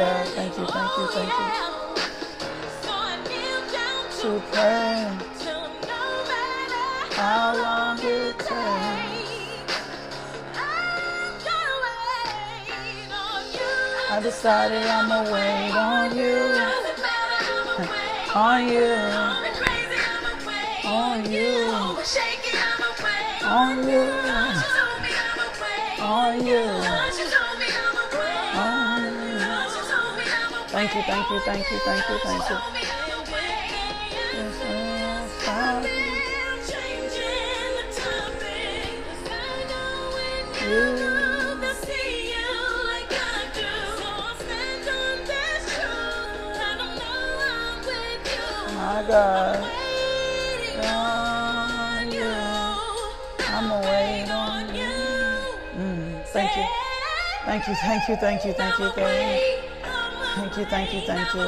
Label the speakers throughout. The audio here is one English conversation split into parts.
Speaker 1: God, thank you, thank you, thank you. To pray. How long it takes. I decided I'ma wait on you. On you. On you. On you. On you. On Thank you, thank you, thank you, thank you, thank you. Yes, yes, I- You. My God. On you. I'ma on you. Mm, thank you. Thank you, thank you, thank you, thank you, thank you. Thank you, thank you, thank you.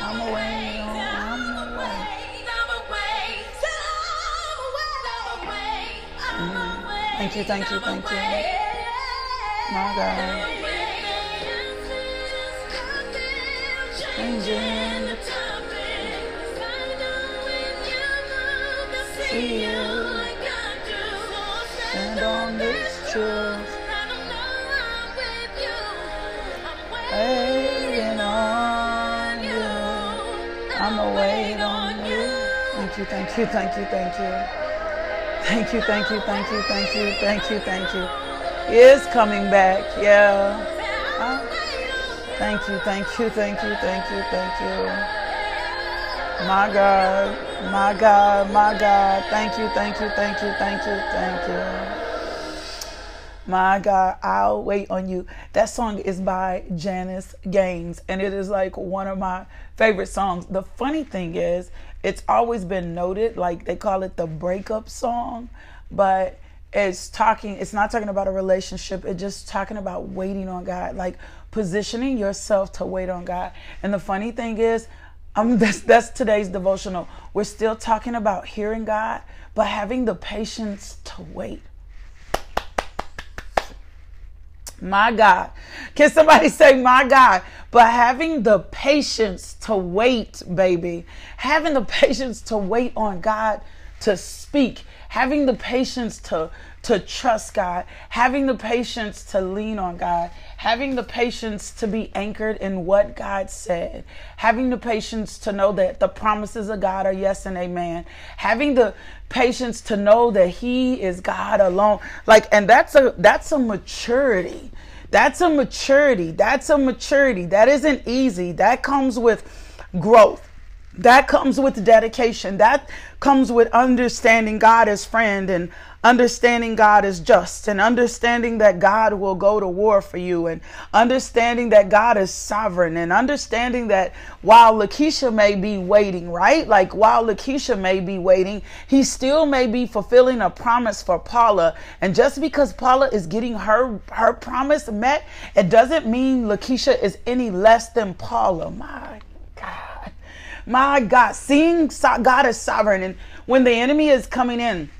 Speaker 1: I'm away, I'm away. Mm. Thank you, thank you, thank you. My God. Changing the See you. Stand on this truth. Thank you, thank you, thank you, thank you. Thank you, thank you, thank you, thank you, thank you. He is coming back, yeah. Huh? Thank you, thank you, thank you, thank you, thank you. My God, my God, my God. Thank you, thank you, thank you, thank you, thank you. My God, I'll wait on you. That song is by Janice Gaines, and it is like one of my favorite songs. The funny thing is, it's always been noted, like they call it the breakup song, but it's talking, it's not talking about a relationship, it's just talking about waiting on God, like positioning yourself to wait on God. And the funny thing is, um, that's that's today's devotional. We're still talking about hearing God, but having the patience to wait. My God. Can somebody say, My God? But having the patience to wait, baby. Having the patience to wait on God to speak. Having the patience to, to trust God. Having the patience to lean on God. Having the patience to be anchored in what God said. Having the patience to know that the promises of God are yes and amen. Having the patience to know that He is God alone. Like, and that's a that's a maturity. That's a maturity. That's a maturity. That isn't easy. That comes with growth. That comes with dedication. That comes with understanding God as friend and understanding God is just and understanding that God will go to war for you and understanding that God is sovereign and understanding that while Lakeisha may be waiting, right? Like while Lakeisha may be waiting, he still may be fulfilling a promise for Paula. And just because Paula is getting her her promise met, it doesn't mean Lakeisha is any less than Paula. My. My God, seeing God is sovereign. And when the enemy is coming in,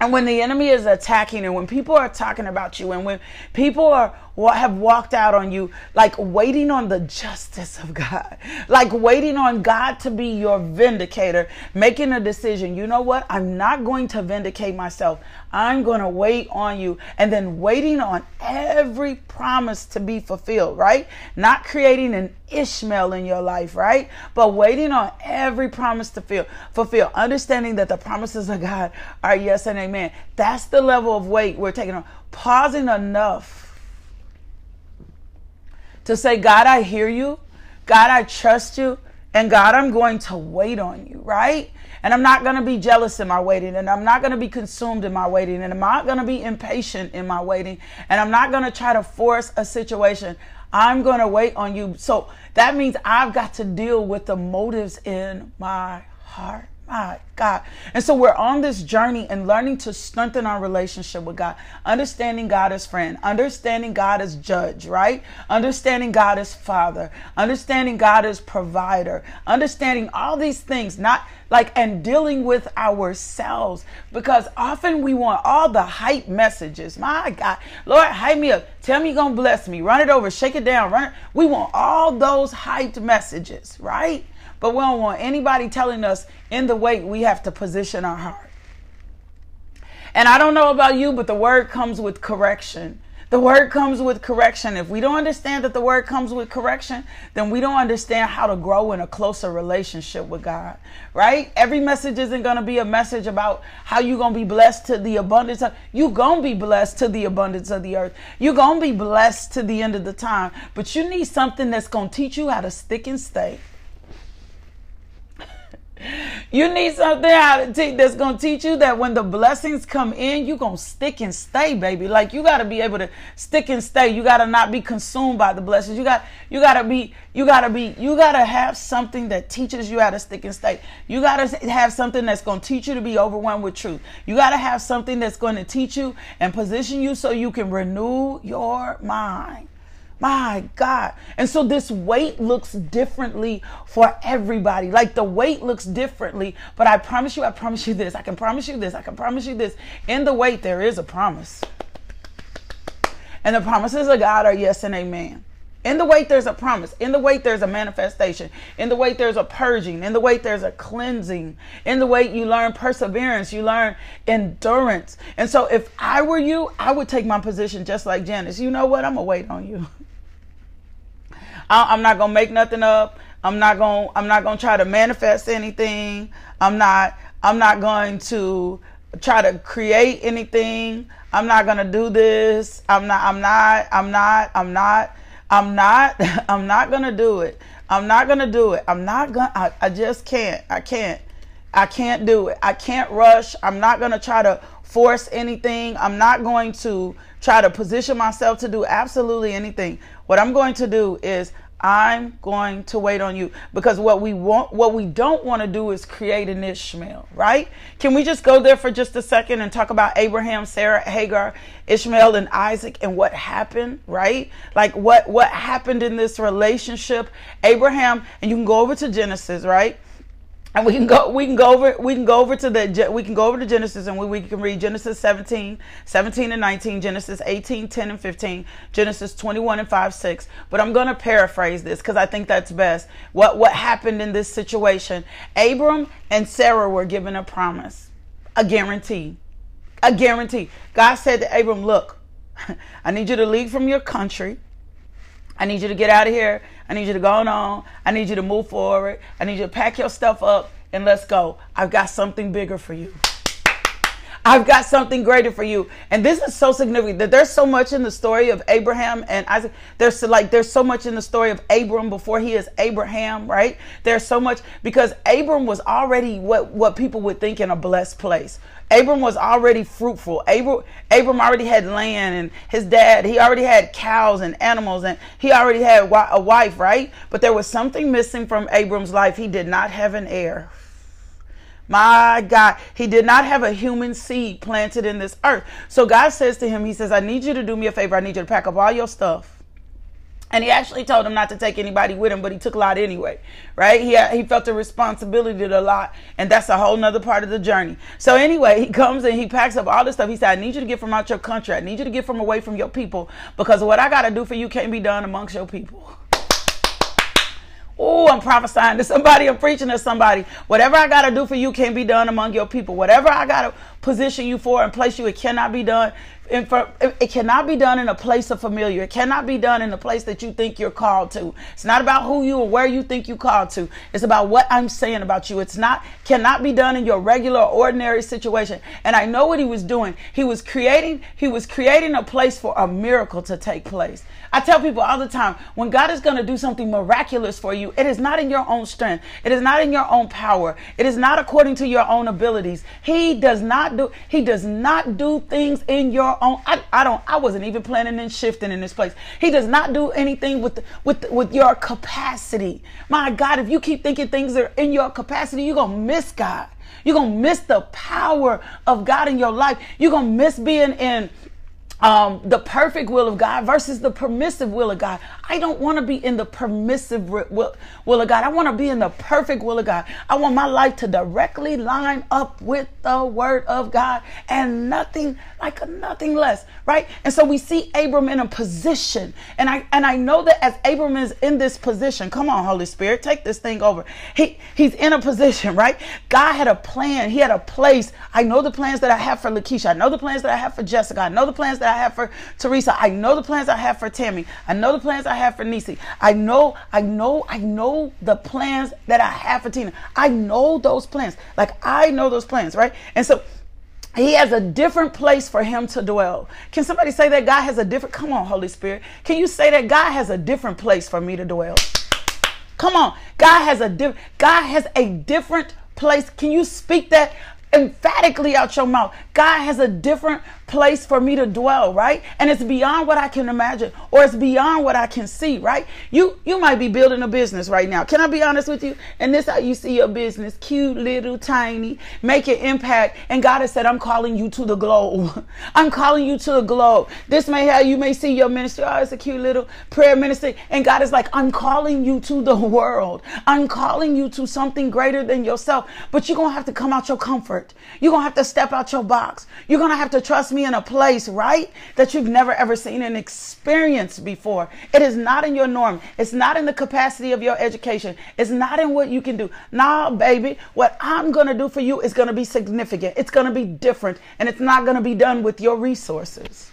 Speaker 1: and when the enemy is attacking and when people are talking about you and when people are have walked out on you like waiting on the justice of God like waiting on God to be your vindicator making a decision you know what? I'm not going to vindicate myself I'm going to wait on you and then waiting on every promise to be fulfilled right not creating an Ishmael in your life right but waiting on every promise to feel fulfill understanding that the promises of God are yes and amen that's the level of wait we're taking on pausing enough to say, God, I hear you. God, I trust you. And God, I'm going to wait on you, right? And I'm not going to be jealous in my waiting. And I'm not going to be consumed in my waiting. And I'm not going to be impatient in my waiting. And I'm not going to try to force a situation. I'm going to wait on you. So that means I've got to deal with the motives in my heart. My God. And so we're on this journey and learning to strengthen our relationship with God, understanding God as friend, understanding God as judge, right? Understanding God as father, understanding God as provider, understanding all these things, not like, and dealing with ourselves because often we want all the hype messages. My God, Lord, hype me up. Tell me you're going to bless me. Run it over, shake it down, run it. We want all those hyped messages, right? But we don't want anybody telling us in the wait we have to position our heart. And I don't know about you, but the word comes with correction. The word comes with correction. If we don't understand that the word comes with correction, then we don't understand how to grow in a closer relationship with God, right? Every message isn't going to be a message about how you're going to be blessed to the abundance of, you're going to be blessed to the abundance of the earth. You're going to be blessed to the end of the time, but you need something that's going to teach you how to stick and stay. You need something to teach that's gonna teach you that when the blessings come in, you're gonna stick and stay, baby. Like you gotta be able to stick and stay. You gotta not be consumed by the blessings. You got you gotta be you gotta be you gotta have something that teaches you how to stick and stay. You gotta have something that's gonna teach you to be overwhelmed with truth. You gotta have something that's gonna teach you and position you so you can renew your mind. My God. And so this wait looks differently for everybody. Like the wait looks differently, but I promise you, I promise you this. I can promise you this. I can promise you this. In the wait, there is a promise. And the promises of God are yes and amen. In the wait, there's a promise. In the wait, there's a manifestation. In the wait, there's a purging. In the wait, there's a cleansing. In the wait, you learn perseverance. You learn endurance. And so, if I were you, I would take my position just like Janice. You know what? I'm going to wait on you. I, am not gonna make nothing up. I'm not gonna I'm not gonna try to manifest anything. I'm not I'm not going to try to create anything. I'm not gonna do this. I'm not I'm not I'm not I'm not I'm not I'm not gonna do it. I'm not gonna do it. I'm not gonna I, I just can't. I can't. I can't do it. I can't rush. I'm not gonna try to force anything. I'm not going to try to position myself to do absolutely anything. What I'm going to do is I'm going to wait on you because what we want, what we don't want to do is create an Ishmael, right? Can we just go there for just a second and talk about Abraham, Sarah, Hagar, Ishmael, and Isaac and what happened, right? Like what, what happened in this relationship? Abraham, and you can go over to Genesis, right? And we can go we can go over we can go over to the we can go over to genesis and we, we can read genesis 17 17 and 19 genesis 18 10 and 15 genesis 21 and 5 6 but i'm going to paraphrase this because i think that's best. What what happened in this situation? Abram and sarah were given a promise. A guarantee. A guarantee. God said to abram look i need you to leave from your country I need you to get out of here. I need you to go on. I need you to move forward. I need you to pack your stuff up and let's go. I've got something bigger for you. I've got something greater for you. And this is so significant that there's so much in the story of Abraham and Isaac. There's like there's so much in the story of Abram before he is Abraham, right? There's so much because Abram was already what what people would think in a blessed place. Abram was already fruitful. Abram, Abram already had land and his dad, he already had cows and animals and he already had a wife, right? But there was something missing from Abram's life. He did not have an heir. My God, he did not have a human seed planted in this earth. So God says to him, He says, I need you to do me a favor. I need you to pack up all your stuff and he actually told him not to take anybody with him, but he took a Lot anyway, right? He, he felt the responsibility to a Lot, and that's a whole nother part of the journey. So anyway, he comes and he packs up all this stuff. He said, I need you to get from out your country. I need you to get from away from your people because what I got to do for you can't be done amongst your people. Oh, I'm prophesying to somebody. I'm preaching to somebody. Whatever I got to do for you can't be done among your people. Whatever I got to position you for and place you, it cannot be done. It cannot be done in a place of familiar. It cannot be done in a place that you think you're called to. It's not about who you or where you think you're called to. It's about what I'm saying about you. It's not cannot be done in your regular ordinary situation. And I know what he was doing. He was creating he was creating a place for a miracle to take place I tell people all the time when God is going to do something miraculous for you, it is not in your own strength, it is not in your own power, it is not according to your own abilities. He does not do He does not do things in your own. I, I don't. I wasn't even planning and shifting in this place. He does not do anything with with with your capacity. My God, if you keep thinking things are in your capacity, you're gonna miss God. You're gonna miss the power of God in your life. You're gonna miss being in um, the perfect will of God versus the permissive will of God. I don't want to be in the permissive will, will of God. I want to be in the perfect will of God. I want my life to directly line up with the word of God and nothing like nothing less, right? And so we see Abram in a position. And I and I know that as Abram is in this position, come on, Holy Spirit, take this thing over. He he's in a position, right? God had a plan, he had a place. I know the plans that I have for Lakeisha. I know the plans that I have for Jessica. I know the plans that I have for Teresa. I know the plans I have for Tammy. I know the plans I have for Nisi. I know, I know, I know the plans that I have for Tina. I know those plans. Like I know those plans, right? And so he has a different place for him to dwell. Can somebody say that God has a different come on, Holy Spirit? Can you say that God has a different place for me to dwell? Come on. God has a different God has a different place. Can you speak that emphatically out your mouth? God has a different place for me to dwell, right? And it's beyond what I can imagine or it's beyond what I can see, right? You you might be building a business right now. Can I be honest with you? And this how you see your business, cute, little, tiny, make an impact. And God has said, I'm calling you to the globe. I'm calling you to the globe. This may how you may see your ministry. Oh, it's a cute little prayer ministry. And God is like, I'm calling you to the world. I'm calling you to something greater than yourself. But you're gonna have to come out your comfort. You're gonna have to step out your box. You're gonna have to trust me in a place, right, that you've never ever seen and experienced before. It is not in your norm. It's not in the capacity of your education. It's not in what you can do. Nah, baby, what I'm going to do for you is going to be significant. It's going to be different, and it's not going to be done with your resources.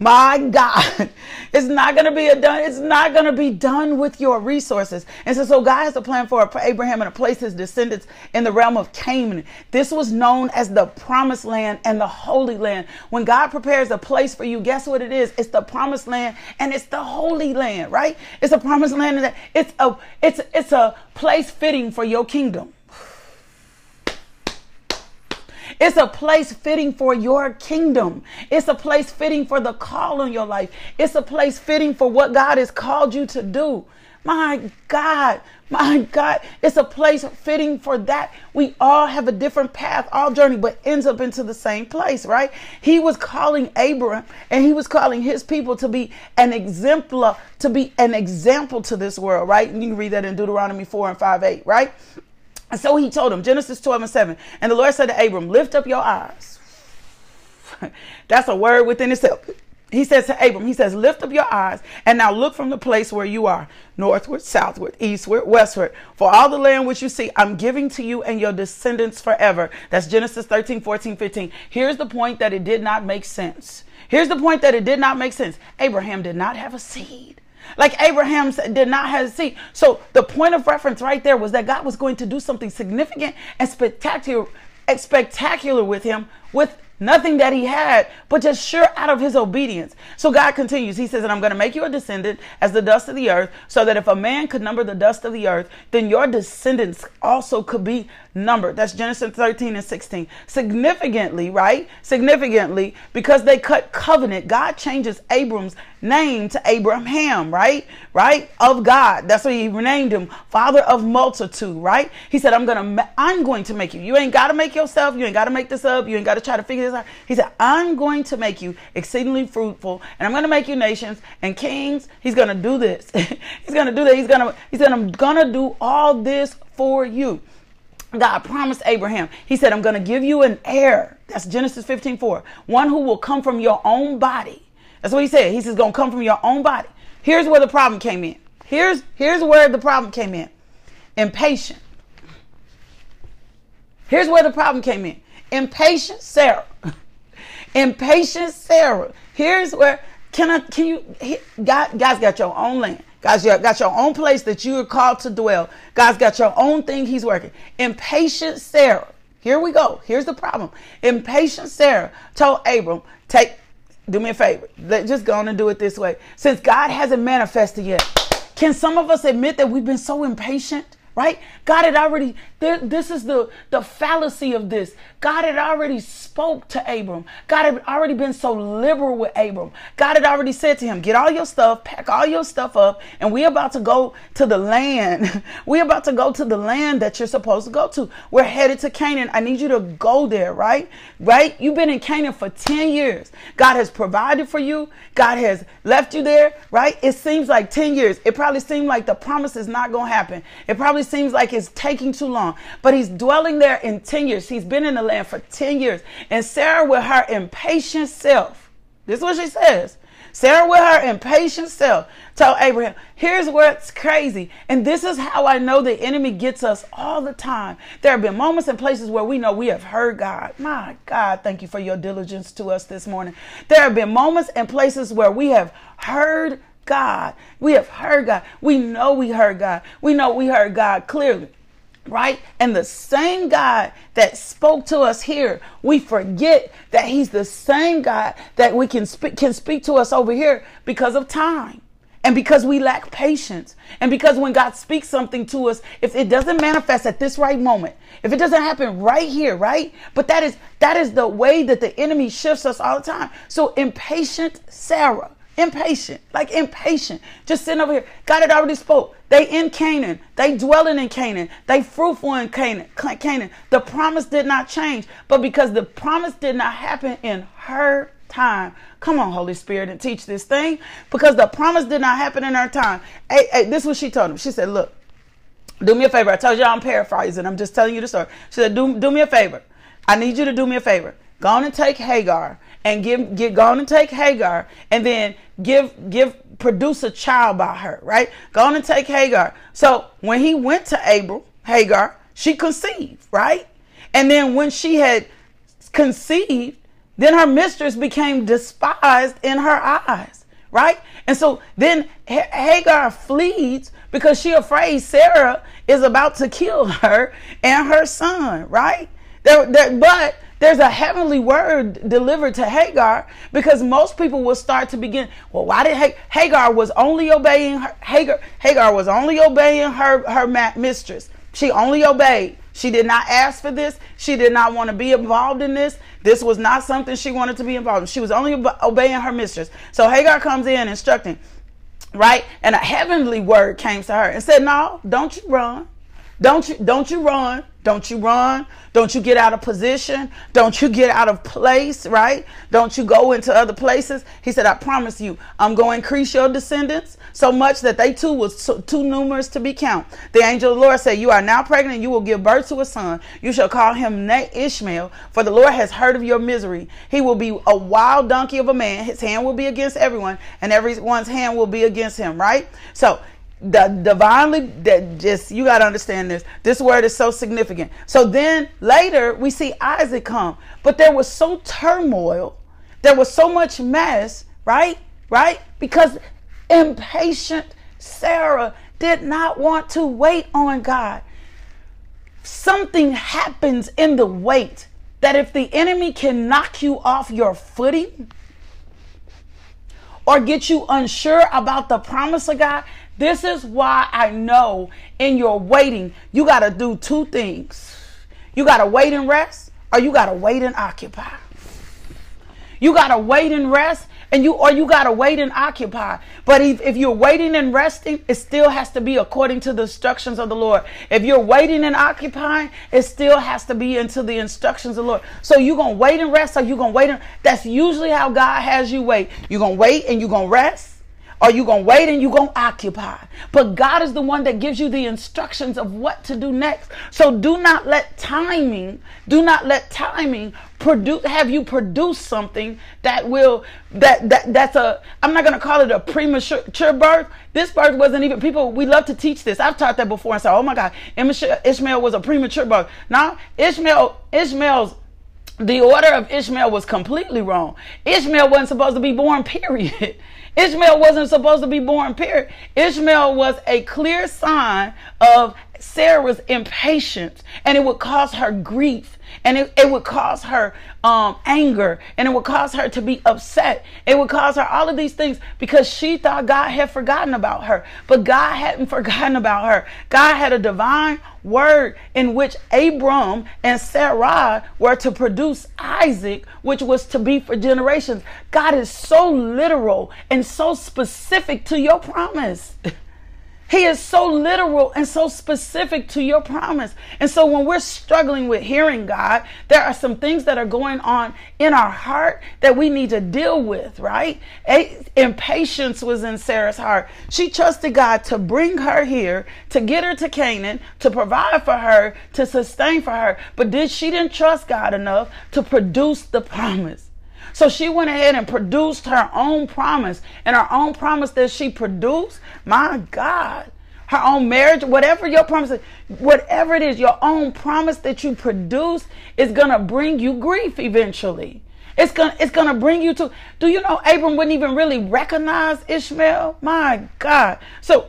Speaker 1: My God, it's not going to be a done. It's not going to be done with your resources. And so, so God has a plan for Abraham and to place his descendants in the realm of Canaan. This was known as the promised land and the holy land. When God prepares a place for you, guess what it is? It's the promised land and it's the holy land, right? It's a promised land and it's a it's it's a place fitting for your kingdom. It's a place fitting for your kingdom. It's a place fitting for the call on your life. It's a place fitting for what God has called you to do. My God, my God, it's a place fitting for that. We all have a different path, all journey, but ends up into the same place, right? He was calling Abraham and he was calling his people to be an exemplar, to be an example to this world, right? And you can read that in Deuteronomy 4 and 5 8, right? And so he told him, Genesis 12 and 7. And the Lord said to Abram, Lift up your eyes. That's a word within itself. He says to Abram, He says, Lift up your eyes and now look from the place where you are, northward, southward, eastward, westward. For all the land which you see, I'm giving to you and your descendants forever. That's Genesis 13, 14, 15. Here's the point that it did not make sense. Here's the point that it did not make sense. Abraham did not have a seed. Like Abraham did not have a seed. So the point of reference right there was that God was going to do something significant and spectacular, spectacular with him with nothing that he had, but just sure out of his obedience. So God continues. He says, And I'm going to make you a descendant as the dust of the earth, so that if a man could number the dust of the earth, then your descendants also could be numbered. That's Genesis 13 and 16. Significantly, right? Significantly, because they cut covenant, God changes Abram's name to Abraham, right? Right? Of God. That's what he renamed him, father of multitude, right? He said, I'm going to, I'm going to make you. You ain't got to make yourself. You ain't got to make this up. You ain't got to try to figure this out. He said, I'm going to make you exceedingly fruitful and I'm to make you nations and kings. He's to do this. he's to do that. He's going to, he said, I'm going to do all this for you. God promised Abraham, He said, I'm going to give you an heir. That's Genesis 15 4. One who will come from your own body. That's what He said. He says, going to come from your own body. Here's where the problem came in. Here's, here's where the problem came in impatient. Here's where the problem came in impatient Sarah. impatient Sarah. Here's where, can I, can you, God, God's got your own land. God's got your own place that you are called to dwell. God's got your own thing He's working. Impatient Sarah. Here we go. Here's the problem. Impatient Sarah told Abram, take do me a favor. Let just go on and do it this way. Since God hasn't manifested yet, can some of us admit that we've been so impatient? Right? God had already, this is the, the fallacy of this. God had already spoke to Abram. God had already been so liberal with Abram. God had already said to him, get all your stuff, pack all your stuff up, and we're about to go to the land. we're about to go to the land that you're supposed to go to. We're headed to Canaan. I need you to go there, right? Right? You've been in Canaan for 10 years. God has provided for you. God has left you there, right? It seems like 10 years. It probably seemed like the promise is not going to happen. It probably seems like it's taking too long. But he's dwelling there in 10 years. He's been in the land for 10 years. And Sarah, with her impatient self, this is what she says. Sarah, with her impatient self, told Abraham, Here's what's crazy. And this is how I know the enemy gets us all the time. There have been moments and places where we know we have heard God. My God, thank you for your diligence to us this morning. There have been moments and places where we have heard God. We have heard God. We know we heard God. We know we heard God clearly. Right? And the same God that spoke to us here, we forget that He's the same God that we can speak can speak to us over here because of time. And because we lack patience, and because when God speaks something to us, if it doesn't manifest at this right moment, if it doesn't happen right here, right? But that is that is the way that the enemy shifts us all the time. So impatient Sarah Impatient, like impatient, just sitting over here. God had already spoke. They in Canaan. They dwelling in Canaan. They fruitful in Canaan. Canaan. The promise did not change, but because the promise did not happen in her time. Come on, Holy Spirit, and teach this thing. Because the promise did not happen in her time. Hey, hey, this is what she told him. She said, Look, do me a favor. I told you I'm paraphrasing. I'm just telling you the story. She said, Do, do me a favor. I need you to do me a favor. Go on and take Hagar and give get gone and take Hagar and then give give produce a child by her, right? Go on and take Hagar. So when he went to Abram, Hagar, she conceived, right? And then when she had conceived, then her mistress became despised in her eyes, right? And so then Hagar flees because she afraid Sarah is about to kill her and her son, right? There, there, but there's a heavenly word delivered to Hagar because most people will start to begin. Well, why did Hagar was only obeying her, Hagar? Hagar was only obeying her her mistress. She only obeyed. She did not ask for this. She did not want to be involved in this. This was not something she wanted to be involved in. She was only obeying her mistress. So Hagar comes in instructing, right? And a heavenly word came to her and said, "No, don't you run. Don't you don't you run. Don't you run. Don't you get out of position. Don't you get out of place, right? Don't you go into other places. He said, I promise you, I'm going to increase your descendants so much that they too was too numerous to be count. The angel of the Lord said, You are now pregnant. You will give birth to a son. You shall call him Ishmael, for the Lord has heard of your misery. He will be a wild donkey of a man. His hand will be against everyone, and everyone's hand will be against him, right? So the divinely that just you got to understand this. This word is so significant. So then later we see isaac come but there was so turmoil there was so much mess right? Right? Because impatient sarah did not want to wait on god. Something happens in the wait that if the enemy can knock you off your footing or get you unsure about the promise of god this is why I know in your waiting, you got to do two things. You got to wait and rest, or you got to wait and occupy. You got to wait and rest, and you or you got to wait and occupy. But if, if you're waiting and resting, it still has to be according to the instructions of the Lord. If you're waiting and occupying, it still has to be into the instructions of the Lord. So you're going to wait and rest, or you're going to wait. And, that's usually how God has you wait. You're going to wait and you're going to rest are you going to wait and you going to occupy? But God is the one that gives you the instructions of what to do next. So do not let timing, do not let timing produce have you produce something that will that that that's a I'm not going to call it a premature birth. This birth wasn't even people we love to teach this. I've taught that before and said, "Oh my god, Ishmael was a premature birth." Now, Ishmael Ishmael's the order of Ishmael was completely wrong. Ishmael wasn't supposed to be born, period. Ishmael wasn't supposed to be born, period. Ishmael was a clear sign of Sarah's impatience, and it would cause her grief. and it, it would cause her um, anger and it would cause her to be upset. It would cause her all of these things because she thought God had forgotten about her. But God hadn't forgotten about her. God had a divine word in which Abram and Sarah were to produce Isaac, which was to be for generations. God is so literal and so specific to your promise. He is so literal and so specific to your promise. And so when we're struggling with hearing God, there are some things that are going on in our heart that we need to deal with, right? Impatience was in Sarah's heart. She trusted God to bring her here, to get her to Canaan, to provide for her, to sustain for her. But did she didn't trust God enough to produce the promise? So she went ahead and produced her own promise. And her own promise that she produced, my God, her own marriage, whatever your promise is, whatever it is, your own promise that you produce is going to bring you grief eventually. It's gonna it's gonna bring you to do you know Abram wouldn't even really recognize Ishmael? My God. So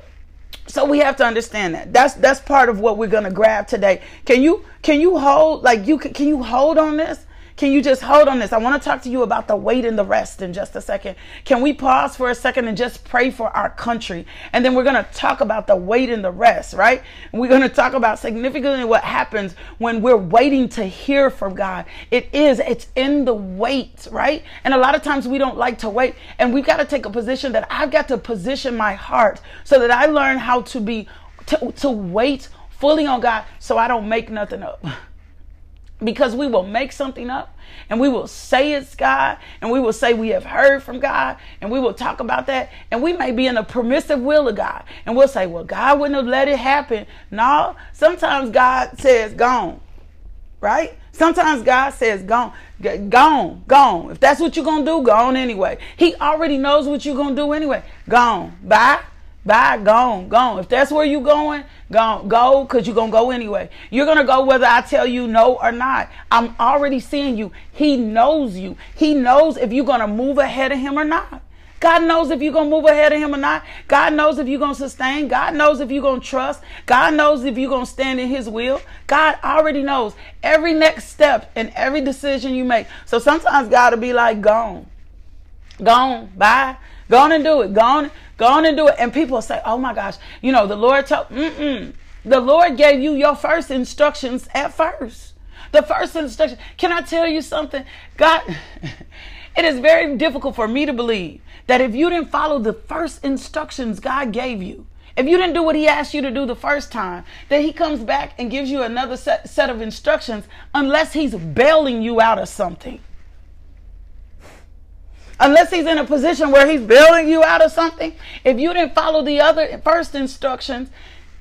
Speaker 1: so we have to understand that. That's that's part of what we're gonna grab today. Can you can you hold like you can, can you hold on this? Can you just hold on this? I want to talk to you about the wait and the rest in just a second. Can we pause for a second and just pray for our country? And then we're going to talk about the wait and the rest, right? And we're going to talk about significantly what happens when we're waiting to hear from God. It is, it's in the wait, right? And a lot of times we don't like to wait. And we've got to take a position that I've got to position my heart so that I learn how to be, to, to wait fully on God so I don't make nothing up. because we will make something up and we will say it's God and we will say we have heard from God and we will talk about that and we may be in a permissive will of God and we'll say, well, God wouldn't have let it happen. No, sometimes God says, gone, right? Sometimes God says, gone, gone, gone. If that's what you're going to do, gone anyway. He already knows what you're going to do anyway. Gone. Bye. Bye, gone, gone. If that's where you going, gone, go, because you're going to go anyway. You're going to go whether I tell you no or not. I'm already seeing you. He knows you. He knows if you're going to move ahead of him or not. God knows if you're going to move ahead of him or not. God knows if you're going to sustain. God knows if you're going to trust. God knows if you're going to stand in his will. God already knows every next step and every decision you make. So sometimes God will be like, gone, gone, bye. Go on and do it. Go on, go on and do it. And people say, oh my gosh, you know, the Lord told, mm-mm. The Lord gave you your first instructions at first. The first instruction. Can I tell you something? God, it is very difficult for me to believe that if you didn't follow the first instructions God gave you, if you didn't do what he asked you to do the first time, that he comes back and gives you another set, set of instructions unless he's bailing you out of something unless he's in a position where he's building you out of something, if you didn't follow the other first instructions,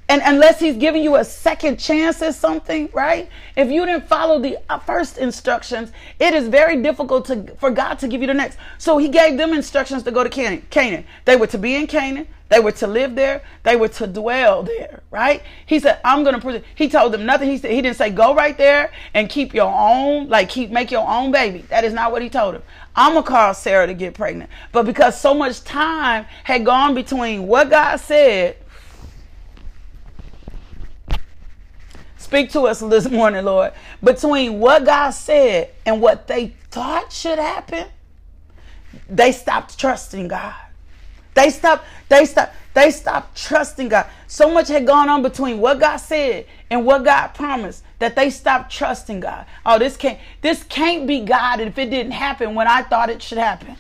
Speaker 1: and unless he's giving you a second chance at something, right? If you didn't follow the uh, first instructions, it is very difficult to, for God to give you the next. So he gave them instructions to go to Canaan. Canaan. They were to be in Canaan. They were to live there. They were to dwell there, right? He said, I'm going to, he told them nothing. He said, he didn't say, go right there and keep your own, like keep, make your own baby. That is not what he told them. I'm going to call Sarah to get pregnant. But because so much time had gone between what God said, speak to us this morning, Lord, between what God said and what they thought should happen, they stopped trusting God. They stopped, they stopped, they stopped trusting God. So much had gone on between what God said and what God promised that they stopped trusting God. Oh, this can't this can't be God if it didn't happen when I thought it should happen.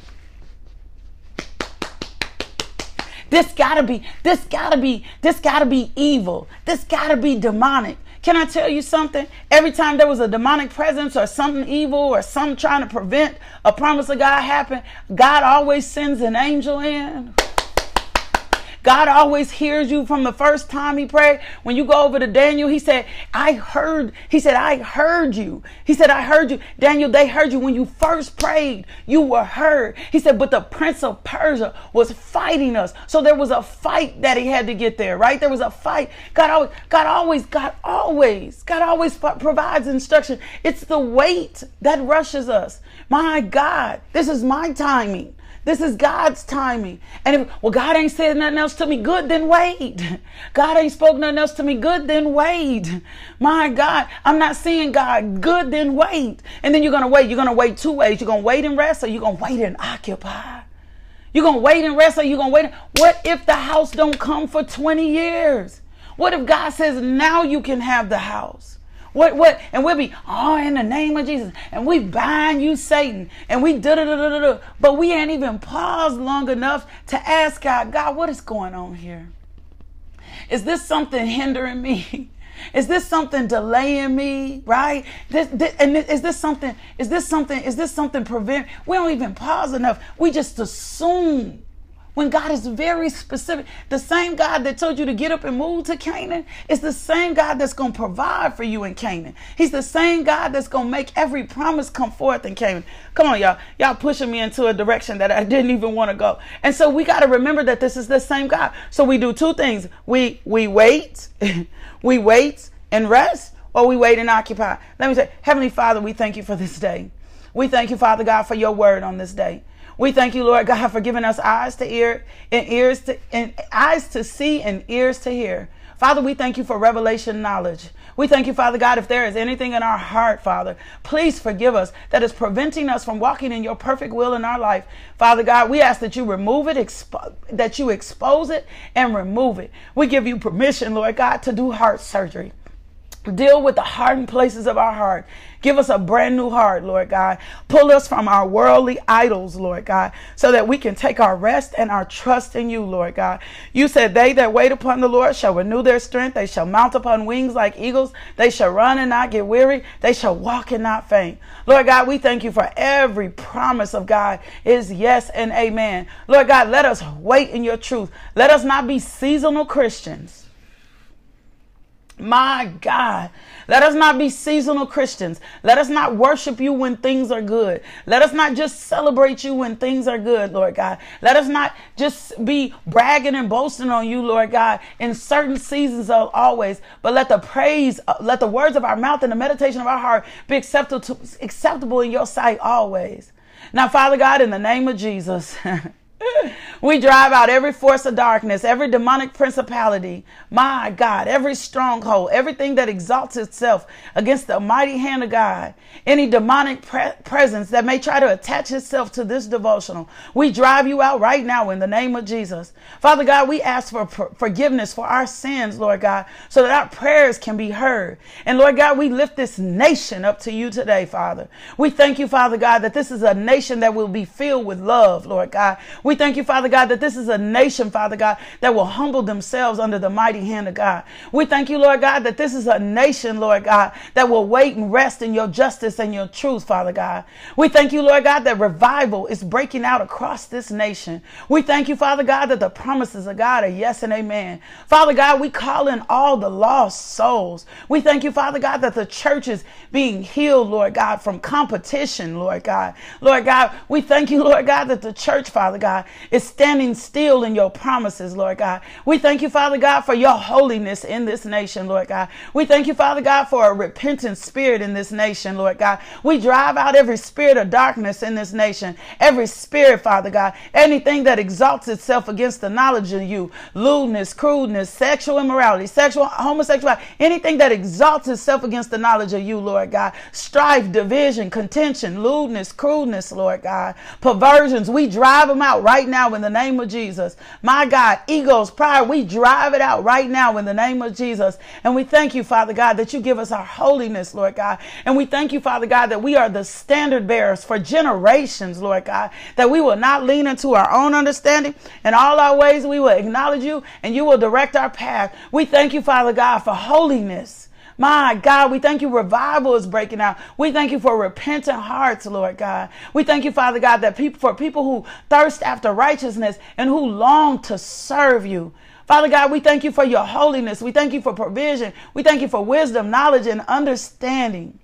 Speaker 1: This gotta be, this gotta be, this gotta be evil. This gotta be demonic. Can I tell you something? Every time there was a demonic presence or something evil or something trying to prevent a promise of God happen, God always sends an angel in. God always hears you from the first time he prayed. When you go over to Daniel, he said, I heard, he said, I heard you. He said, I heard you. Daniel, they heard you when you first prayed. You were heard. He said, but the prince of Persia was fighting us. So there was a fight that he had to get there, right? There was a fight. God always, God always, God always, God always provides instruction. It's the wait that rushes us. My God, this is my timing. This is God's timing. And if, well, God ain't said nothing else to me, good, then wait. God ain't spoke nothing else to me, good, then wait. My God, I'm not seeing God, good, then wait. And then you're going to wait. You're going to wait two ways. You're going to wait and rest or you're going to wait and occupy. You're going to wait and rest or you're going to wait. What if the house don't come for 20 years? What if God says now you can have the house? What what? And we'll be, oh, in the name of Jesus. And we bind you, Satan. And we da da da da da. But we ain't even paused long enough to ask God, God, what is going on here? Is this something hindering me? Is this something delaying me? Right? This, this, and is this something? Is this something? Is this something prevent? We don't even pause enough. We just assume when God is very specific. The same God that told you to get up and move to Canaan is the same God that's going to provide for you in Canaan. He's the same God that's going to make every promise come forth in Canaan. Come on, y'all. Y'all pushing me into a direction that I didn't even want to go. And so we got to remember that this is the same God. So we do two things. We we wait. we wait and rest or we wait and occupy. Let me say, Heavenly Father, we thank you for this day. We thank you, Father God, for your word on this day. We thank you, Lord God, for giving us eyes to ear and ears to and eyes to see and ears to hear. Father, we thank you for revelation knowledge. We thank you, Father God, if there is anything in our heart, Father, please forgive us that is preventing us from walking in your perfect will in our life. Father God, we ask that you remove it, expo- that you expose it and remove it. We give you permission, Lord God, to do heart surgery. Deal with the hardened places of our heart. Give us a brand new heart, Lord God. Pull us from our worldly idols, Lord God, so that we can take our rest and our trust in you, Lord God. You said, They that wait upon the Lord shall renew their strength. They shall mount upon wings like eagles. They shall run and not get weary. They shall walk and not faint. Lord God, we thank you for every promise of God is yes and amen. Lord God, let us wait in your truth. Let us not be seasonal Christians. My God, let us not be seasonal Christians. Let us not worship you when things are good. Let us not just celebrate you when things are good, Lord God. Let us not just be bragging and boasting on you, Lord God, in certain seasons of always, but let the praise, let the words of our mouth and the meditation of our heart be acceptable, to, acceptable in your sight always. Now, Father God, in the name of Jesus. we drive out every force of darkness, every demonic principality, my God, every stronghold, everything that exalts itself against the mighty hand of God, any demonic pre- presence that may try to attach itself to this devotional. We drive you out right now in the name of Jesus. Father God, we ask for forgiveness for our sins, Lord God, so that our prayers can be heard. And Lord God, we lift this nation up to you today, Father. We thank you, Father God, that this is a nation that will be filled with love, Lord God. We we thank you, Father God, that this is a nation, Father God, that will humble themselves under the mighty hand of God. We thank you, Lord God, that this is a nation, Lord God, that will wait and rest in your justice and your truth, Father God. We thank you, Lord God, that revival is breaking out across this nation. We thank you, Father God, that the promises of God are yes and amen. Father God, we call in all the lost souls. We thank you, Father God, that the church is being healed, Lord God, from competition, Lord God. Lord God, we thank you, Lord God, that the church, Father God, is standing still in your promises, Lord God. We thank you, Father God, for your holiness in this nation, Lord God. We thank you, Father God, for a repentant spirit in this nation, Lord God. We drive out every spirit of darkness in this nation, every spirit, Father God, anything that exalts itself against the knowledge of you, lewdness, crudeness, sexual immorality, sexual homosexuality, anything that exalts itself against the knowledge of you, Lord God. Strife, division, contention, lewdness, crudeness, Lord God. Perversions, we drive them out right now in the name of Jesus. My God, egos, pride, we drive it out right now in the name of Jesus. And we thank you, Father God, that you give us our holiness, Lord God. And we thank you, Father God, that we are the standard bearers for generations, Lord God, that we will not lean into our own understanding. In all our ways, we will acknowledge you and you will direct our path. We thank you, Father God, for holiness. My God, we thank you. Revival is breaking out. We thank you for repentant hearts, Lord God. We thank you, Father God, that people, for people who thirst after righteousness and who long to serve you. Father God, we thank you for your holiness. We thank you for provision. We thank you for wisdom, knowledge, and understanding.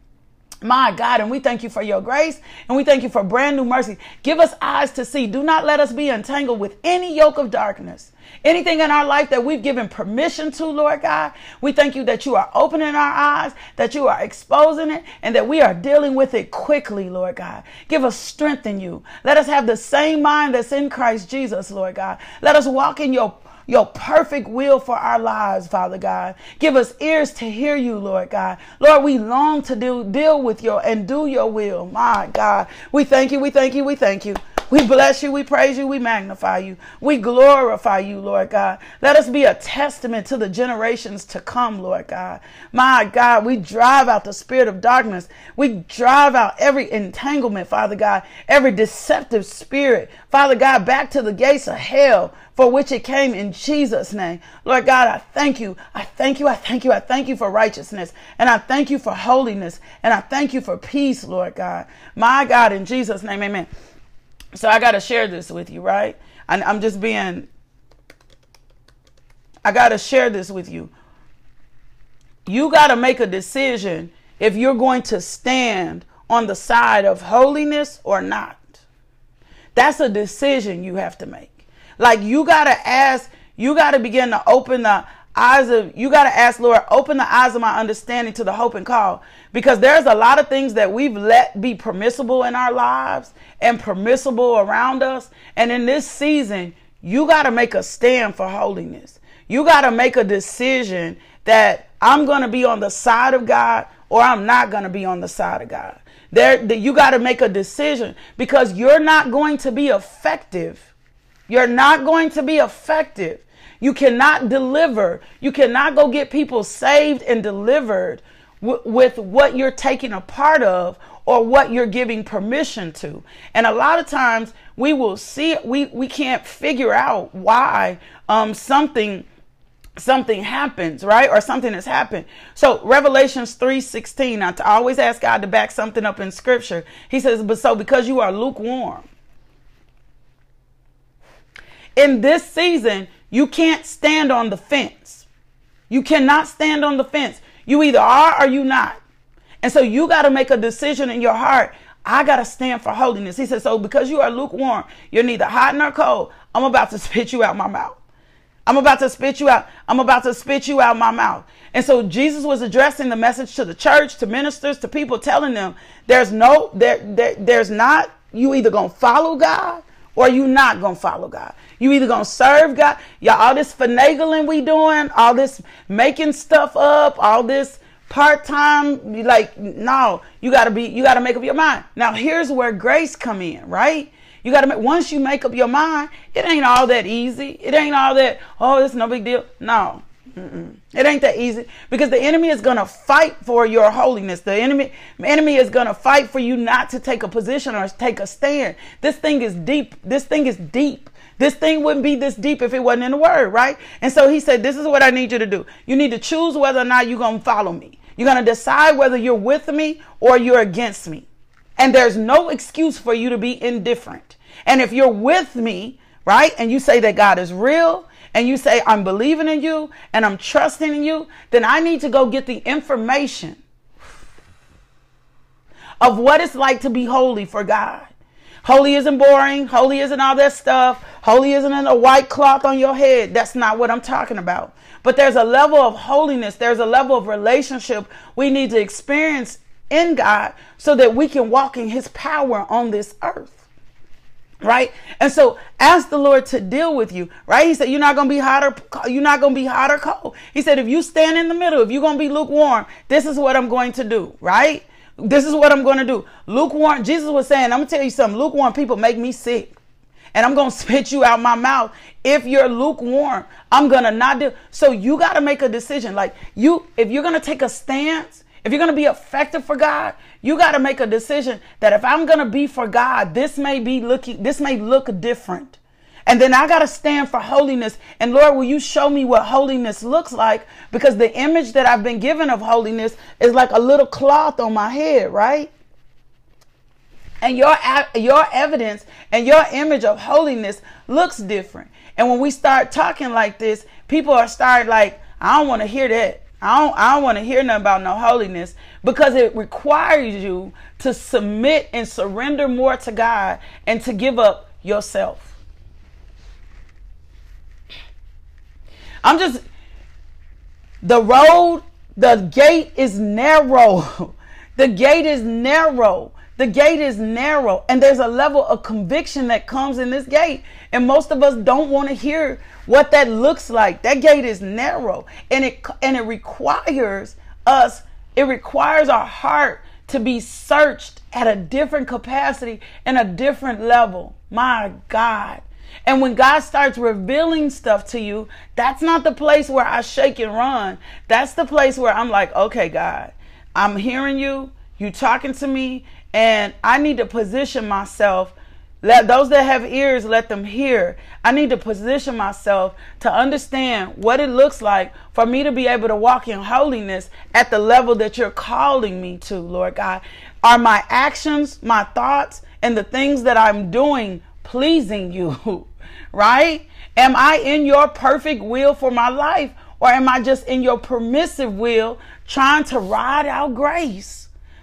Speaker 1: My God, and we thank you for your grace and we thank you for brand new mercy. Give us eyes to see. Do not let us be entangled with any yoke of darkness. Anything in our life that we've given permission to, Lord God, we thank you that you are opening our eyes, that you are exposing it, and that we are dealing with it quickly, Lord God. Give us strength in you. Let us have the same mind that's in Christ Jesus, Lord God. Let us walk in your your perfect will for our lives, Father God. Give us ears to hear you, Lord God. Lord, we long to do, deal with your and do your will. My God. We thank you, we thank you, we thank you. We bless you, we praise you, we magnify you, we glorify you, Lord God. Let us be a testament to the generations to come, Lord God. My God, we drive out the spirit of darkness. We drive out every entanglement, Father God, every deceptive spirit, Father God, back to the gates of hell for which it came in Jesus' name. Lord God, I thank you. I thank you. I thank you. I thank you for righteousness. And I thank you for holiness. And I thank you for peace, Lord God. My God, in Jesus' name, amen. So I got to share this with you, right? I'm just being, I got to share this with you. You got to make a decision if you're going to stand on the side of holiness or not. That's a decision you have to make. Like you got to ask, you got to begin to open the eyes of you got to ask lord open the eyes of my understanding to the hope and call. Because there's a lot of things that we've let be permissible in our lives and permissible around us. And in this season you got to make a stand for holiness. You got to make a decision that i'm going to be on the side of god or i'm not going to be on the side of god. There you got to make a decision because you're not going to be effective. You're not going to be effective you cannot deliver. You cannot go get people saved and delivered w- with what you're taking a part of or what you're giving permission to. And a lot of times we will see we we can't figure out why um, something something happens, right? Or something has happened. So Revelations 3:16, I always ask God to back something up in scripture. He says, "But so because you are lukewarm, in this season, you can't stand on the fence. You cannot stand on the fence. You either are or you not. And so you got to make a decision in your heart. I got to stand for holiness. He says, so because you are lukewarm, you're neither hot nor cold. I'm about to spit you out my mouth. I'm about to spit you out. I'm about to spit you out my mouth. And so Jesus was addressing the message to the church, to ministers, to people, telling them there's no, there, there there's not, you either going to follow God or you not going to follow God. You either gonna serve God, y'all. All this finagling we doing, all this making stuff up, all this part time. Like no, you gotta be. You gotta make up your mind. Now here's where grace come in, right? You gotta make once you make up your mind. It ain't all that easy. It ain't all that. Oh, it's no big deal. No, Mm-mm. It ain't that easy because the enemy is to fight for your holiness. The enemy, enemy is to fight for you not to take a position or take a stand. This thing is deep. This thing is deep. This thing wouldn't be this deep if it wasn't in the word, right? And so he said, This is what I need you to do. You need to choose whether or not you're going to follow me. You're going to decide whether you're with me or you're against me. And there's no excuse for you to be indifferent. And if you're with me, right, and you say that God is real, and you say, I'm believing in you and I'm trusting in you, then I need to go get the information of what it's like to be holy for God. Holy isn't boring. Holy isn't all that stuff. Holy isn't in a white cloth on your head. That's not what I'm talking about. But there's a level of holiness, there's a level of relationship we need to experience in God so that we can walk in his power on this earth. Right? And so ask the Lord to deal with you. Right? He said, You're not gonna be hot or you're not gonna be hot or cold. He said, if you stand in the middle, if you're gonna be lukewarm, this is what I'm going to do, right? This is what I'm going to do. Lukewarm, Jesus was saying, I'm going to tell you something. Lukewarm people make me sick. And I'm going to spit you out my mouth. If you're lukewarm, I'm going to not do. So you got to make a decision. Like you, if you're going to take a stance, if you're going to be effective for God, you got to make a decision that if I'm going to be for God, this may be looking, this may look different. And then I got to stand for holiness. And Lord, will you show me what holiness looks like? Because the image that I've been given of holiness is like a little cloth on my head, right? And your, your evidence and your image of holiness looks different. And when we start talking like this, people are start like, I don't want to hear that. I don't I don't want to hear nothing about no holiness because it requires you to submit and surrender more to God and to give up yourself. I'm just the road, the gate is narrow. the gate is narrow. The gate is narrow, and there's a level of conviction that comes in this gate. And most of us don't want to hear what that looks like. That gate is narrow, and it and it requires us. It requires our heart to be searched at a different capacity and a different level. My God. And when God starts revealing stuff to you, that's not the place where I shake and run. That's the place where I'm like, okay, God, I'm hearing you. You talking to me, and I need to position myself. Let those that have ears let them hear. I need to position myself to understand what it looks like for me to be able to walk in holiness at the level that you're calling me to, Lord God. Are my actions, my thoughts, and the things that I'm doing pleasing you? right? Am I in your perfect will for my life? Or am I just in your permissive will trying to ride out grace?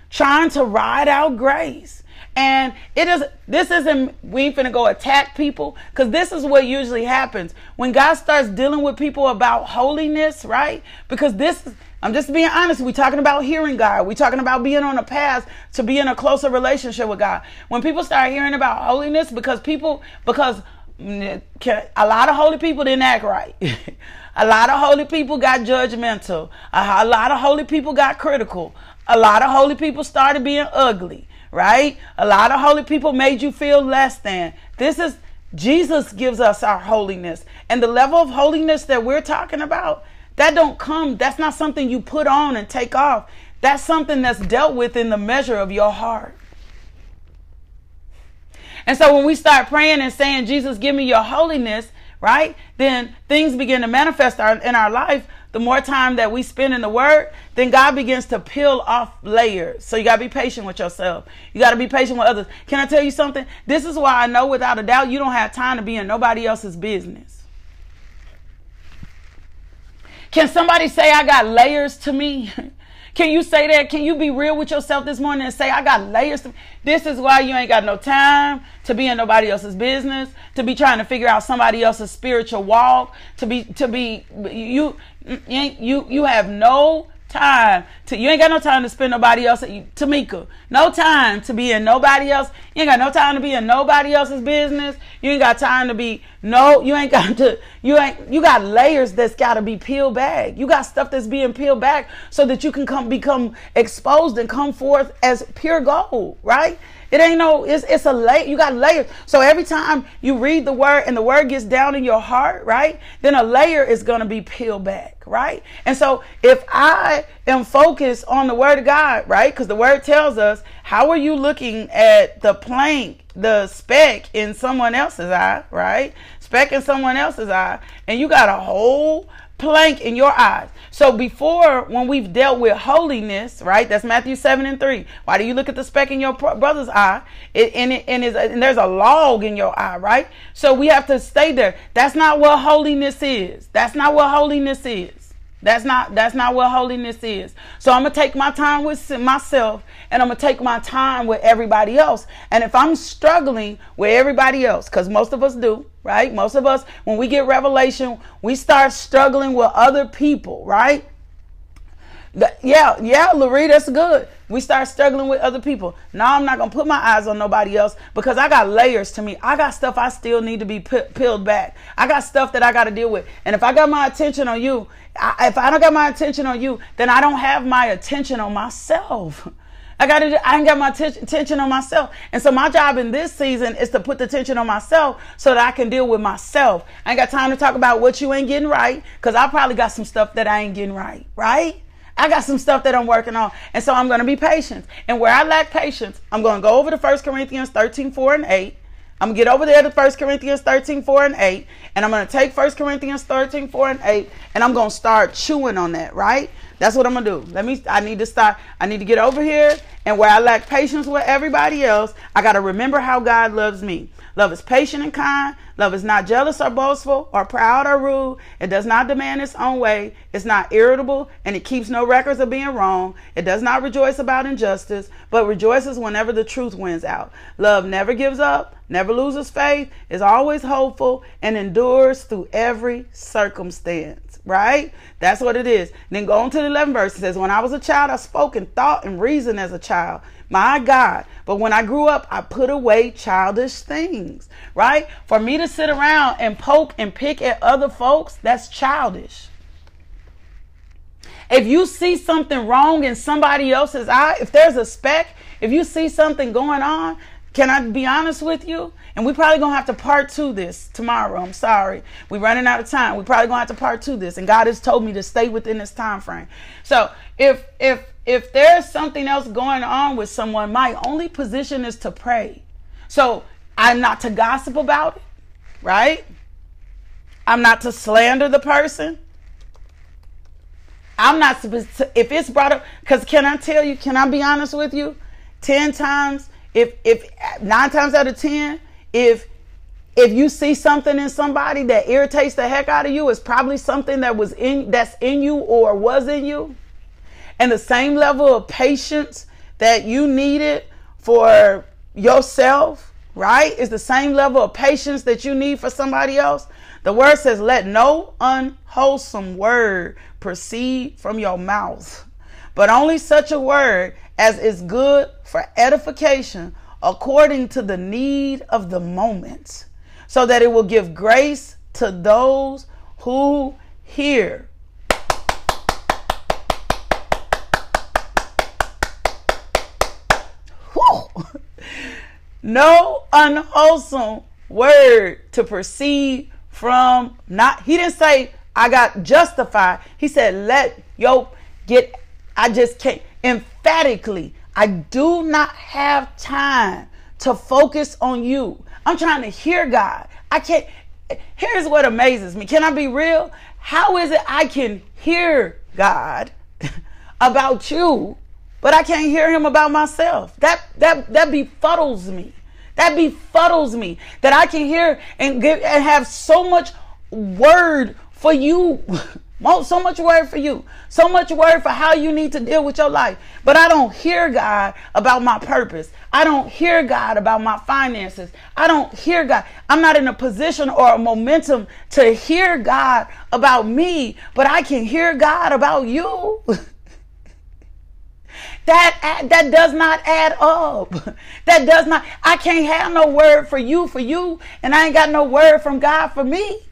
Speaker 1: trying to ride out grace. And it is this isn't we ain't finna go attack people because this is what usually happens when God starts dealing with people about holiness, right? Because this is I'm just being honest. We're talking about hearing God. We're talking about being on a path to be in a closer relationship with God. When people start hearing about holiness, because people, because a lot of holy people didn't act right. a lot of holy people got judgmental. A lot of holy people got critical. A lot of holy people started being ugly, right? A lot of holy people made you feel less than. This is Jesus gives us our holiness. And the level of holiness that we're talking about, that don't come, that's not something you put on and take off. That's something that's dealt with in the measure of your heart. And so when we start praying and saying, Jesus, give me your holiness, right? Then things begin to manifest in our life the more time that we spend in the word, then God begins to peel off layers. So you got to be patient with yourself. You got to be patient with others. Can I tell you something? This is why I know without a doubt you don't have time to be in nobody else's business. Can somebody say I got layers to me? Can you say that? Can you be real with yourself this morning and say, I got layers? To- this is why you ain't got no time to be in nobody else's business, to be trying to figure out somebody else's spiritual walk, to be, to be, you, you, you have no time to you ain't got no time to spend nobody else Tamika. No time to be in nobody else. You ain't got no time to be in nobody else's business. You ain't got time to be no, you ain't got to you ain't you got layers that's gotta be peeled back. You got stuff that's being peeled back so that you can come become exposed and come forth as pure gold, right? It ain't no, it's it's a layer. You got layers. So every time you read the word and the word gets down in your heart, right? Then a layer is gonna be peeled back, right? And so if I am focused on the word of God, right? Because the word tells us, how are you looking at the plank, the speck in someone else's eye, right? Speck in someone else's eye, and you got a whole plank in your eyes. So before, when we've dealt with holiness, right? That's Matthew 7 and 3. Why do you look at the speck in your brother's eye? It, and, it, and, and there's a log in your eye, right? So we have to stay there. That's not what holiness is. That's not what holiness is. That's not that's not what holiness is. So I'm gonna take my time with myself and I'm gonna take my time with everybody else. And if I'm struggling with everybody else, because most of us do, right? Most of us, when we get revelation, we start struggling with other people, right? yeah, yeah, Larry, that's good. We start struggling with other people. Now I'm not gonna put my eyes on nobody else because I got layers to me. I got stuff I still need to be p- peeled back. I got stuff that I got to deal with. And if I got my attention on you, I, if I don't got my attention on you, then I don't have my attention on myself. I got to, I ain't got my t- attention on myself. And so my job in this season is to put the attention on myself so that I can deal with myself. I ain't got time to talk about what you ain't getting right because I probably got some stuff that I ain't getting right, right? I got some stuff that I'm working on. And so I'm going to be patient. And where I lack patience, I'm going to go over to First Corinthians 13, 4 and 8. I'm to get over there to 1 Corinthians 13, 4 and 8. And I'm to take 1 Corinthians 13, 4 and 8. And I'm to start chewing on that, right? That's what I'm gonna do. Let me. I need to start. I need to get over here, and where I lack patience with everybody else, I gotta remember how God loves me. Love is patient and kind. Love is not jealous or boastful or proud or rude. It does not demand its own way. It's not irritable and it keeps no records of being wrong. It does not rejoice about injustice, but rejoices whenever the truth wins out. Love never gives up, never loses faith, is always hopeful, and endures through every circumstance. Right? That's what it is. Then go on to the 11th verse. It says, When I was a child, I spoke and thought and reasoned as a child. My God. But when I grew up, I put away childish things, right? For me to sit around and poke and pick at other folks, that's childish. If you see something wrong in somebody else's eye, if there's a speck, if you see something going on, can I be honest with you? And we probably gonna have to part two this tomorrow. I'm sorry. We're running out of time. We probably gonna have to part two this. And God has told me to stay within this time frame. So if if if there's something else going on with someone, my only position is to pray. So I'm not to gossip about it, right? I'm not to slander the person. I'm not supposed to, if it's brought up, because can I tell you, can I be honest with you? 10 times, if, if nine times out of 10, if, if you see something in somebody that irritates the heck out of you, it's probably something that was in, that's in you or was in you and the same level of patience that you needed for yourself, right? Is the same level of patience that you need for somebody else. The word says, Let no unwholesome word proceed from your mouth, but only such a word as is good for edification according to the need of the moment, so that it will give grace to those who hear. no unwholesome word to proceed from not he didn't say I got justified. He said, let yo get I just can't emphatically, I do not have time to focus on you. I'm trying to hear God. I can't here's what amazes me. Can I be real? How is it I can hear God about you but I can't hear him about myself. That that that befuddles me. That befuddles me that I can hear and give and have so much word for you. So much word for you. So much word for how you need to deal with your life. But I don't hear God about my purpose. I don't hear God about my finances. I don't hear God. I'm not in a position or a momentum to hear God about me, but I can hear God about you. That that does not add up. That does not. I can't have no word for you for you, and I ain't got no word from God for me.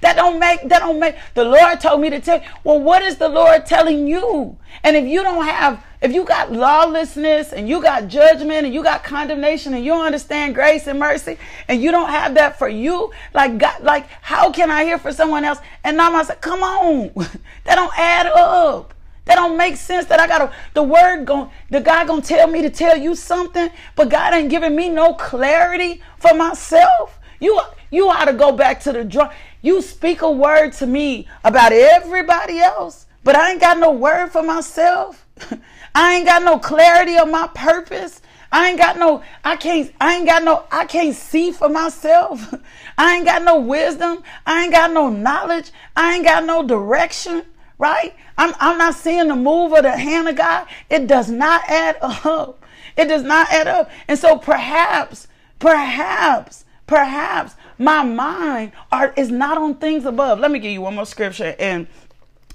Speaker 1: That don't make that don't make the Lord told me to tell. Well, what is the Lord telling you? And if you don't have, if you got lawlessness and you got judgment and you got condemnation and you don't understand grace and mercy and you don't have that for you, like God, like how can I hear for someone else? And now I say, come on, that don't add up. That don't make sense that I gotta the word going the God gonna tell me to tell you something, but God ain't giving me no clarity for myself. You you ought to go back to the drawing. You speak a word to me about everybody else, but I ain't got no word for myself. I ain't got no clarity of my purpose. I ain't got no, I can't, I ain't got no, I can't see for myself. I ain't got no wisdom. I ain't got no knowledge. I ain't got no direction right? I'm, I'm not seeing the move of the hand of God. It does not add up. It does not add up. And so perhaps, perhaps, perhaps my mind are, is not on things above. Let me give you one more scripture and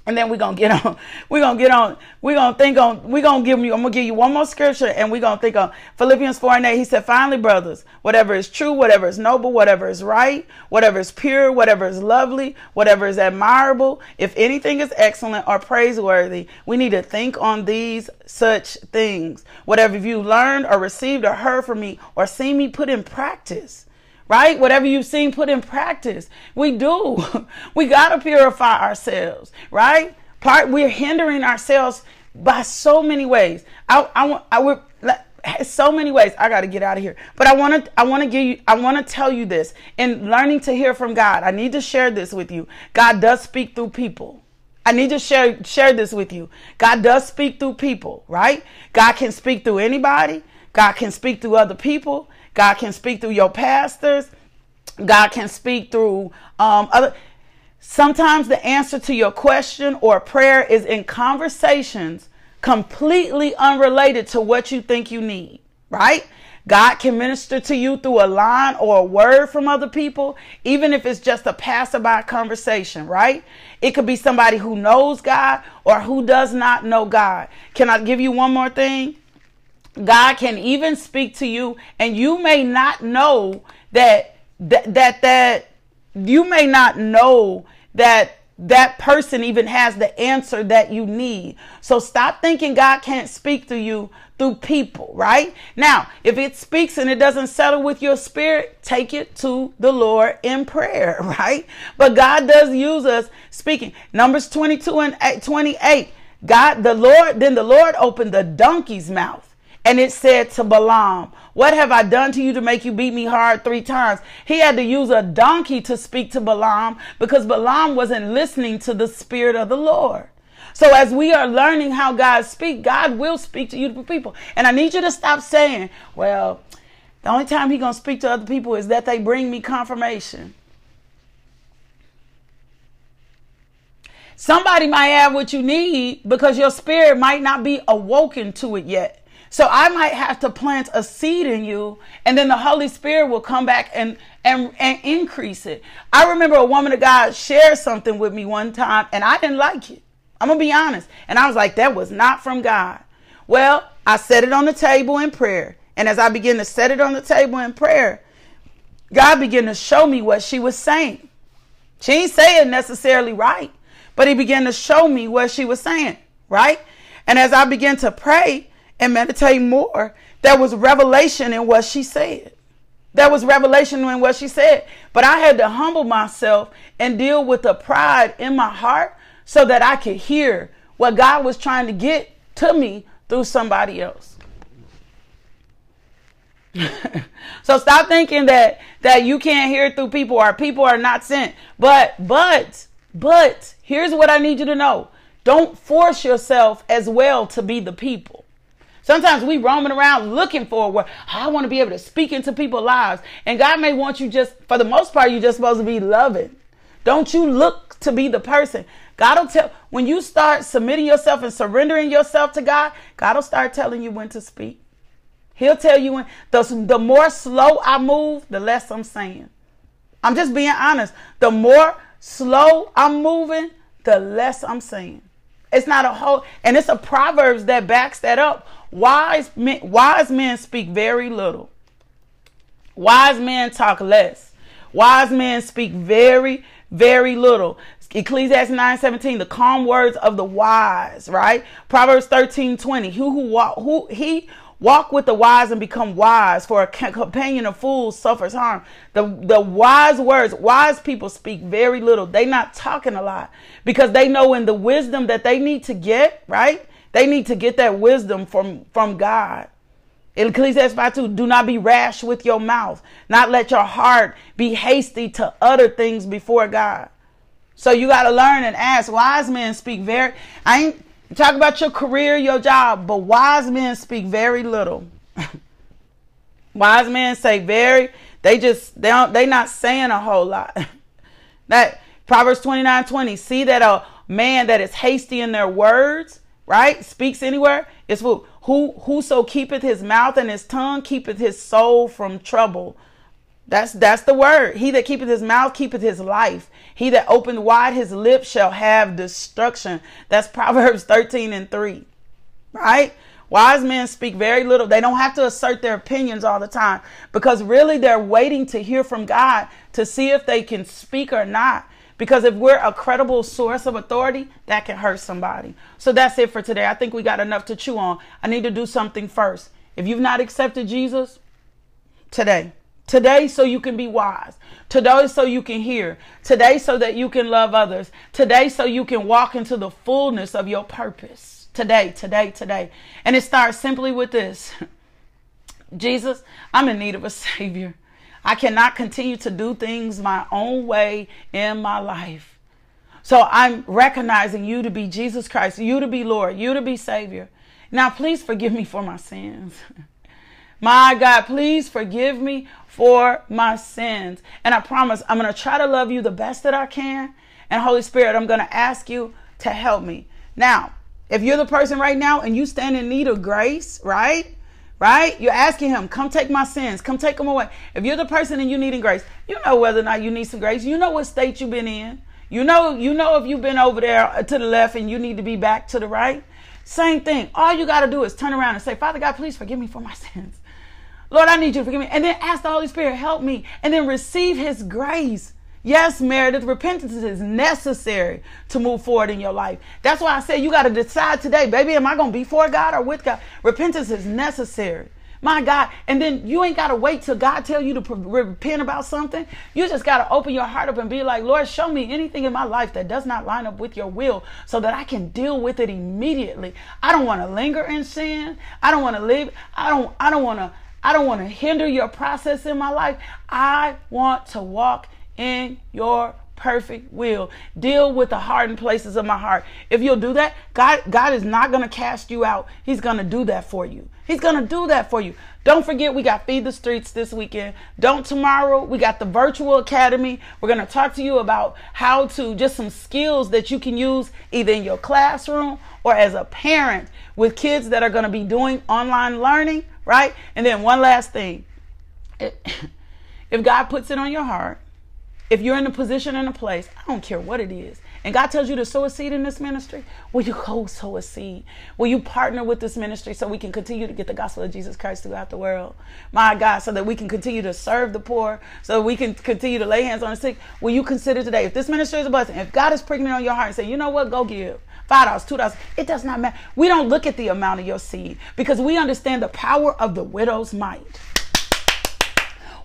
Speaker 1: and then we're gonna get on, we're gonna get on, we're gonna think on, we're gonna give you, I'm gonna give you one more scripture and we're gonna think on Philippians 4 and 8. He said, finally, brothers, whatever is true, whatever is noble, whatever is right, whatever is pure, whatever is lovely, whatever is admirable, if anything is excellent or praiseworthy, we need to think on these such things. Whatever you learned or received or heard from me or seen me put in practice right? Whatever you've seen put in practice. We do. we got to purify ourselves, right? Part we're hindering ourselves by so many ways. I I I would so many ways. I got to get out of here. But I want to I want to give you I want to tell you this. In learning to hear from God, I need to share this with you. God does speak through people. I need to share share this with you. God does speak through people, right? God can speak through anybody. God can speak through other people. God can speak through your pastors. God can speak through um, other. Sometimes the answer to your question or prayer is in conversations completely unrelated to what you think you need, right? God can minister to you through a line or a word from other people, even if it's just a passerby conversation, right? It could be somebody who knows God or who does not know God. Can I give you one more thing? God can even speak to you, and you may not know that that that, that you may not know that that person even has the answer that you need. So stop thinking God can't speak to you through people, right? Now, if it speaks and it doesn't settle with your spirit, take it to the Lord in prayer, right? But God does use us speaking. Numbers 22 and 28. God, the Lord, then the Lord opened the donkey's mouth and it said to Balaam, What have I done to you to make you beat me hard three times? He had to use a donkey to speak to Balaam because Balaam wasn't listening to the Spirit of the Lord. So as we are learning how God speaks, God will speak to you people. And I need you to stop saying, well, the only time He's going to speak to other people is that they bring me confirmation. Somebody might have what you need because your spirit might not be awoken to it yet. So I might have to plant a seed in you and then the Holy Spirit will come back and and, and increase it. I remember a woman of God shared something with me one time and I didn't like it. I'm to be honest. And I was like, that was not from God. Well, I set it on the table in prayer. And as I began to set it on the table in prayer, God began to show me what she was saying. She ain't saying necessarily right, but he began to show me what she was saying, right? And as I began to pray and meditate more, there was revelation in what she said. There was revelation in what she said. But I had to humble myself and deal with the pride in my heart so that I could hear what God was trying to get to me through somebody else. so stop thinking that that you can't hear through people or people are not sent. But but but here's what I need you to know. Don't force yourself as well to be the people. Sometimes we roaming around looking for where oh, I want to be able to speak into people's lives. And God may want you just, for the most part, you're just supposed to be loving. Don't you look to be the person. God will tell, when you start submitting yourself and surrendering yourself to God, God will start telling you when to speak. He'll tell you when, the, the more slow I move, the less I'm saying. I'm just being honest. The more slow I'm moving, the less I'm saying. It's not a whole, and it's a Proverbs that backs that up. Wise men, wise men speak very little. Wise men talk less. Wise men speak very, very little. Ecclesiastes 9 17, the calm words of the wise, right? Proverbs 13 20, who, who, walk, who he walk with the wise and become wise, for a companion of fools suffers harm. The, the wise words, wise people speak very little. They not talking a lot because they know in the wisdom that they need to get, right? They need to get that wisdom from, from God. In Ecclesiastes 5 2, do not be rash with your mouth, not let your heart be hasty to utter things before God. So you got to learn and ask. Wise men speak very, I ain't talk about your career, your job, but wise men speak very little. wise men say very, they just, they don't, they not saying a whole lot. that Proverbs 29 20, see that a man that is hasty in their words, right, speaks anywhere, it's fool. Who, whoso keepeth his mouth and his tongue keepeth his soul from trouble. That's that's the word. He that keepeth his mouth keepeth his life. He that opened wide his lips shall have destruction. That's Proverbs 13 and 3. Right? Wise men speak very little. They don't have to assert their opinions all the time because really they're waiting to hear from God to see if they can speak or not. Because if we're a credible source of authority, that can hurt somebody. So that's it for today. I think we got enough to chew on. I need to do something first. If you've not accepted Jesus, today, Today, so you can be wise. Today, so you can hear. Today, so that you can love others. Today, so you can walk into the fullness of your purpose. Today, today, today. And it starts simply with this Jesus, I'm in need of a Savior. I cannot continue to do things my own way in my life. So I'm recognizing you to be Jesus Christ, you to be Lord, you to be Savior. Now, please forgive me for my sins. my God, please forgive me for my sins. And I promise I'm going to try to love you the best that I can. And Holy Spirit, I'm going to ask you to help me. Now, if you're the person right now and you stand in need of grace, right? Right? You're asking him, come take my sins, come take them away. If you're the person and you needing grace, you know whether or not you need some grace. You know what state you've been in. You know, you know if you've been over there uh, to the left and you need to be back to the right. Same thing. All you got to do is turn around and say, Father God, please forgive me for my sins. Lord, I need you to forgive me. And then ask the Holy Spirit, help me. And then receive his grace. Yes, Meredith, repentance is necessary to move forward in your life. That's why I say you got to decide today, baby, am I going to be for God or with God? Repentance is necessary. My God. And then you ain't got to wait till God tell you to repent about something. You just got to open your heart up and be like, Lord, show me anything in my life that does not line up with your will so that I can deal with it immediately. I don't want to linger in sin. I don't want to live. I don't, I don't want to, I don't want to hinder your process in my life. I want to walk in your perfect will. Deal with the hardened places of my heart. If you'll do that, God God is not going to cast you out. He's going to do that for you. He's going to do that for you. Don't forget we got Feed the Streets this weekend. Don't tomorrow, we got the virtual academy. We're going to talk to you about how to just some skills that you can use either in your classroom or as a parent with kids that are going to be doing online learning, right? And then one last thing. If God puts it on your heart if you're in a position in a place, I don't care what it is, and God tells you to sow a seed in this ministry, will you go sow a seed? Will you partner with this ministry so we can continue to get the gospel of Jesus Christ throughout the world? My God, so that we can continue to serve the poor, so we can continue to lay hands on the sick. Will you consider today, if this ministry is a blessing, if God is pricking it on your heart and say, you know what, go give five dollars, two dollars. It does not matter. We don't look at the amount of your seed because we understand the power of the widow's mite.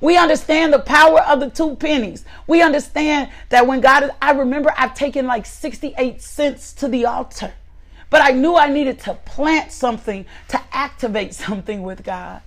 Speaker 1: We understand the power of the two pennies. We understand that when God is, I remember I've taken like 68 cents to the altar, but I knew I needed to plant something to activate something with God.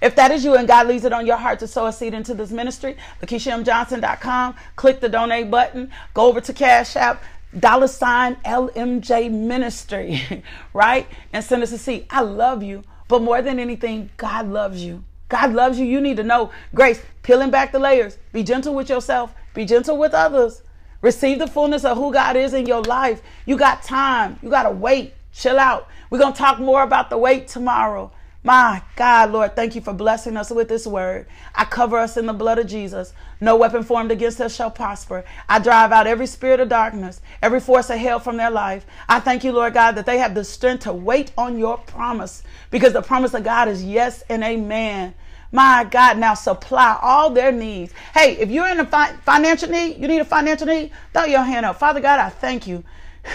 Speaker 1: If that is you and God leaves it on your heart to sow a seed into this ministry, LakeishaMJohnson.com, click the donate button, go over to Cash App, dollar sign LMJ Ministry, right? And send us a seed. I love you, but more than anything, God loves you. God loves you. You need to know grace, peeling back the layers. Be gentle with yourself, be gentle with others. Receive the fullness of who God is in your life. You got time. You got to wait. Chill out. We're going to talk more about the wait tomorrow. My God, Lord, thank you for blessing us with this word. I cover us in the blood of Jesus. No weapon formed against us shall prosper. I drive out every spirit of darkness, every force of hell from their life. I thank you, Lord God, that they have the strength to wait on your promise because the promise of God is yes and amen. My God, now supply all their needs. Hey, if you're in a fi- financial need, you need a financial need, throw your hand up. Father God, I thank you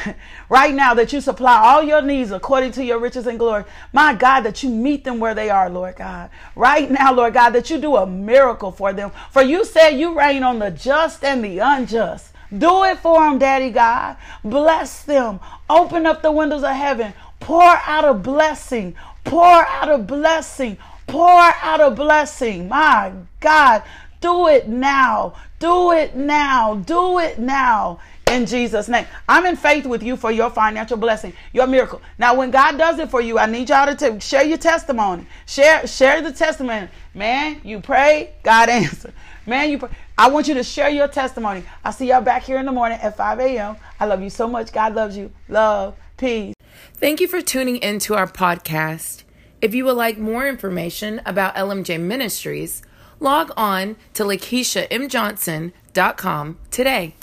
Speaker 1: right now that you supply all your needs according to your riches and glory. My God, that you meet them where they are, Lord God. Right now, Lord God, that you do a miracle for them. For you said you rain on the just and the unjust. Do it for them, Daddy God. Bless them. Open up the windows of heaven. Pour out a blessing. Pour out a blessing Pour out a blessing. My God, do it now. Do it now. Do it now in Jesus' name. I'm in faith with you for your financial blessing, your miracle. Now, when God does it for you, I need y'all to t- share your testimony. Share, share the testimony. Man, you pray, God answer. Man, you pray. I want you to share your testimony. I'll see y'all back here in the morning at 5 a.m. I love you so much. God loves you. Love. Peace.
Speaker 2: Thank you for tuning into our podcast. If you would like more information about LMJ Ministries, log on to LakeishaMJohnson.com today.